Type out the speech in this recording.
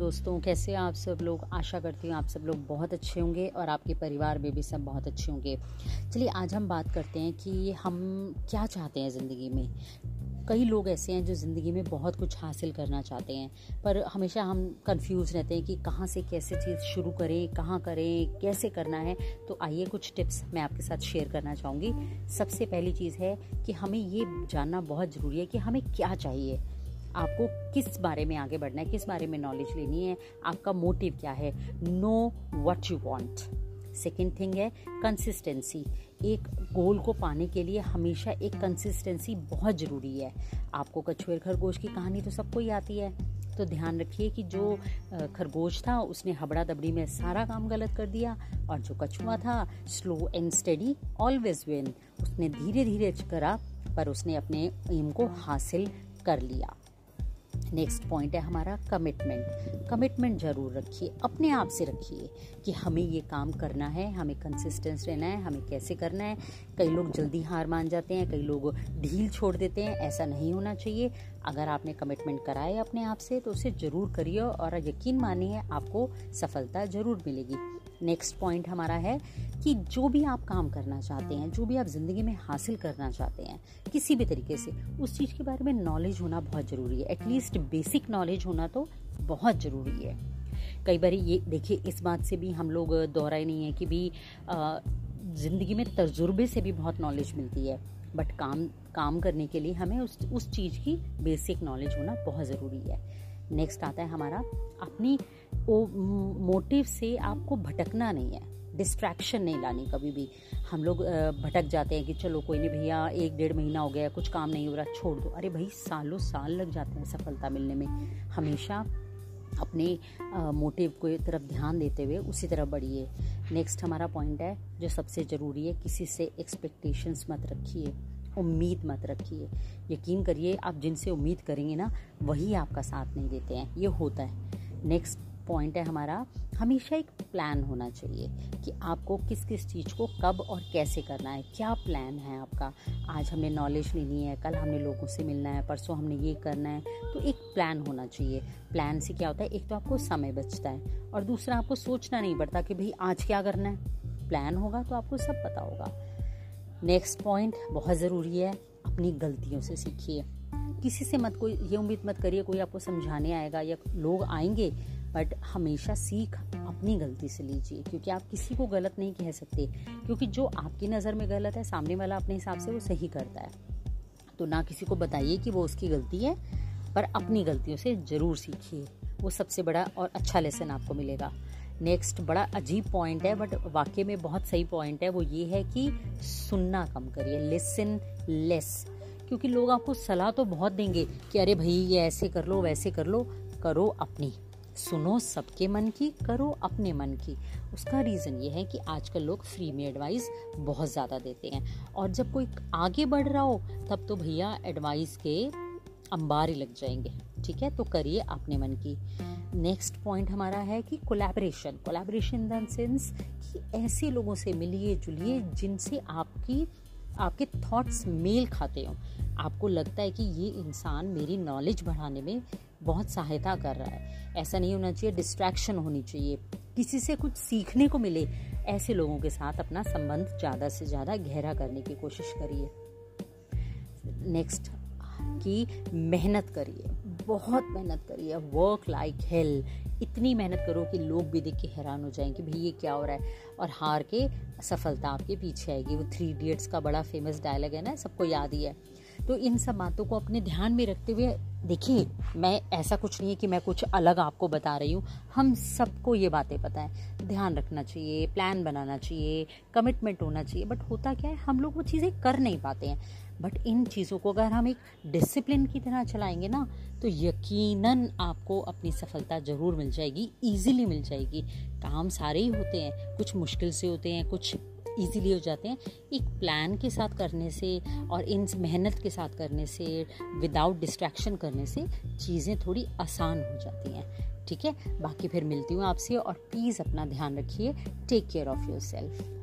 दोस्तों, कैसे आप सब लोग? आशा करती हूँ आप सब लोग बहुत अच्छे होंगे और आपके परिवार में भी सब बहुत अच्छे होंगे। चलिए, आज हम बात करते हैं कि हम क्या चाहते हैं ज़िंदगी में। कई लोग ऐसे हैं जो ज़िंदगी में बहुत कुछ हासिल करना चाहते हैं, पर हमेशा हम कंफ्यूज रहते हैं कि कहाँ से कैसे चीज़ शुरू करें, कहाँ करें, कैसे करना है। तो आइए कुछ टिप्स मैं आपके साथ शेयर करना चाहूँगी। सबसे पहली चीज़ है कि हमें ये जानना बहुत ज़रूरी है कि हमें क्या चाहिए। आपको किस बारे में आगे बढ़ना है, किस बारे में नॉलेज लेनी है, आपका मोटिव क्या है? No what you want second thing है कंसिस्टेंसी एक गोल को पाने के लिए हमेशा एक कंसिस्टेंसी बहुत ज़रूरी है। आपको कछुए खरगोश की कहानी तो सबको ही आती है। तो ध्यान रखिए कि जो खरगोश था, उसने हबड़ा दबड़ी में सारा काम गलत कर दिया और जो कछुआ था slow and steady always win उसने धीरे धीरे करा, पर उसने अपने एम को हासिल कर लिया। नेक्स्ट पॉइंट है हमारा कमिटमेंट कमिटमेंट ज़रूर रखिए, अपने आप से रखिए कि हमें ये काम करना है, हमें कंसिस्टेंस रहना है, हमें कैसे करना है। कई लोग जल्दी हार मान जाते हैं, कई लोग ढील छोड़ देते हैं, ऐसा नहीं होना चाहिए। अगर आपने कमिटमेंट कराए अपने आप से तो उसे ज़रूर करिए और यकीन मानिए आपको सफलता ज़रूर मिलेगी। नेक्स्ट पॉइंट हमारा है कि जो भी आप काम करना चाहते हैं, जो भी आप ज़िंदगी में हासिल करना चाहते हैं, किसी भी तरीके से, उस चीज़ के बारे में नॉलेज होना बहुत ज़रूरी है। एटलीस्ट बेसिक नॉलेज होना तो बहुत ज़रूरी है। कई बार ये, देखिए, इस बात से भी हम लोग दोहराए नहीं है कि भी ज़िंदगी में तजुर्बे से भी बहुत नॉलेज मिलती है। बट काम काम करने के लिए हमें उस उस चीज़ की बेसिक नॉलेज होना बहुत ज़रूरी है। नेक्स्ट आता है हमारा अपनी मोटिव से आपको भटकना नहीं है। डिस्ट्रैक्शन नहीं लानी कभी भी। हम लोग भटक जाते हैं कि चलो कोई नहीं भैया, एक डेढ़ महीना हो गया, कुछ काम नहीं हो रहा, छोड़ दो। अरे भाई, सालों साल लग जाते हैं सफलता मिलने में। हमेशा अपने मोटिव को तरफ़ ध्यान देते हुए उसी तरफ़ बढ़िए। नेक्स्ट हमारा पॉइंट है, जो सबसे ज़रूरी है, किसी से एक्सपेक्टेशंस मत रखिए, उम्मीद मत रखिए। यकीन करिए, आप जिनसे उम्मीद करेंगे ना, वही आपका साथ नहीं देते हैं। ये होता है। नेक्स्ट पॉइंट है हमारा, हमेशा एक प्लान होना चाहिए कि आपको किस किस चीज़ को कब और कैसे करना है, क्या प्लान है आपका। आज हमने नॉलेज लेनी है, कल हमने लोगों से मिलना है, परसों हमने ये करना है तो एक प्लान होना चाहिए। प्लान से क्या होता है, एक तो आपको समय बचता है और दूसरा आपको सोचना नहीं पड़ता कि भाई आज क्या करना है। प्लान होगा तो आपको सब पता होगा। नेक्स्ट पॉइंट बहुत ज़रूरी है, अपनी गलतियों से सीखिए। किसी से मत कोई, ये उम्मीद मत करिए कोई आपको समझाने आएगा या लोग आएँगे बट हमेशा सीख अपनी गलती से लीजिए, क्योंकि आप किसी को गलत नहीं कह सकते। क्योंकि जो आपकी नज़र में गलत है, सामने वाला अपने हिसाब से वो सही करता है। तो ना किसी को बताइए कि वो उसकी गलती है, पर अपनी गलतियों से ज़रूर सीखिए। वो सबसे बड़ा और अच्छा लेसन आपको मिलेगा। नेक्स्ट बड़ा अजीब पॉइंट है बट वाकई में बहुत सही पॉइंट है। वो ये है कि सुनना कम करिए लिसन लेस क्योंकि लोग आपको सलाह तो बहुत देंगे कि अरे भाई, ये ऐसे कर लो, वैसे कर लो, करो अपनी। सुनो सबके मन की, करो अपने मन की। उसका रीज़न ये है कि आजकल लोग फ्री में एडवाइस बहुत ज़्यादा देते हैं। और जब कोई आगे बढ़ रहा हो, तब तो भैया एडवाइस के अंबार ही लग जाएँगे। ठीक है? तो करिए अपने मन की। नेक्स्ट पॉइंट हमारा है कि कोलैबोरेशन कोलैबोरेशन इन सेंस कि ऐसे लोगों से मिलिए जुलिए जिनसे आपकी, आपके थॉट्स मेल खाते हो। आपको लगता है कि ये इंसान मेरी नॉलेज बढ़ाने में बहुत सहायता कर रहा है। ऐसा नहीं होना चाहिए डिस्ट्रैक्शन होनी चाहिए। किसी से कुछ सीखने को मिले, ऐसे लोगों के साथ अपना संबंध ज़्यादा से ज़्यादा गहरा करने की कोशिश करिए। नेक्स्ट की मेहनत करिए। बहुत मेहनत करिए। वर्क लाइक हेल इतनी मेहनत करो कि लोग भी देख के हैरान हो जाएँ कि भाई ये क्या हो रहा है। और हार के सफलता आपके पीछे आएगी। वो थ्री इडियट्स का बड़ा फ़ेमस डायलॉग है ना, सबको याद ही है। तो इन सब बातों को अपने ध्यान में रखते हुए देखिए, मैं ऐसा कुछ नहीं है कि मैं कुछ अलग आपको बता रही हूँ। हम सबको ये बातें पता है। ध्यान रखना चाहिए प्लान बनाना चाहिए कमिटमेंट होना चाहिए। बट होता क्या है, हम लोग वो चीज़ें कर नहीं पाते हैं। बट इन चीज़ों को अगर हम एक डिसिप्लिन की तरह चलाएँगे ना तो यकीनन आपको अपनी सफलता ज़रूर मिल जाएगी ईजिली मिल जाएगी। काम सारे ही होते हैं, कुछ मुश्किल से होते हैं, कुछ ईजीली हो जाते हैं। एक प्लान के साथ करने से और इन मेहनत के साथ करने से विदाउट डिस्ट्रैक्शन करने से चीज़ें थोड़ी आसान हो जाती हैं। ठीक है? बाकी फिर मिलती हूँ आपसे और प्लीज़ अपना ध्यान रखिए। Take care of yourself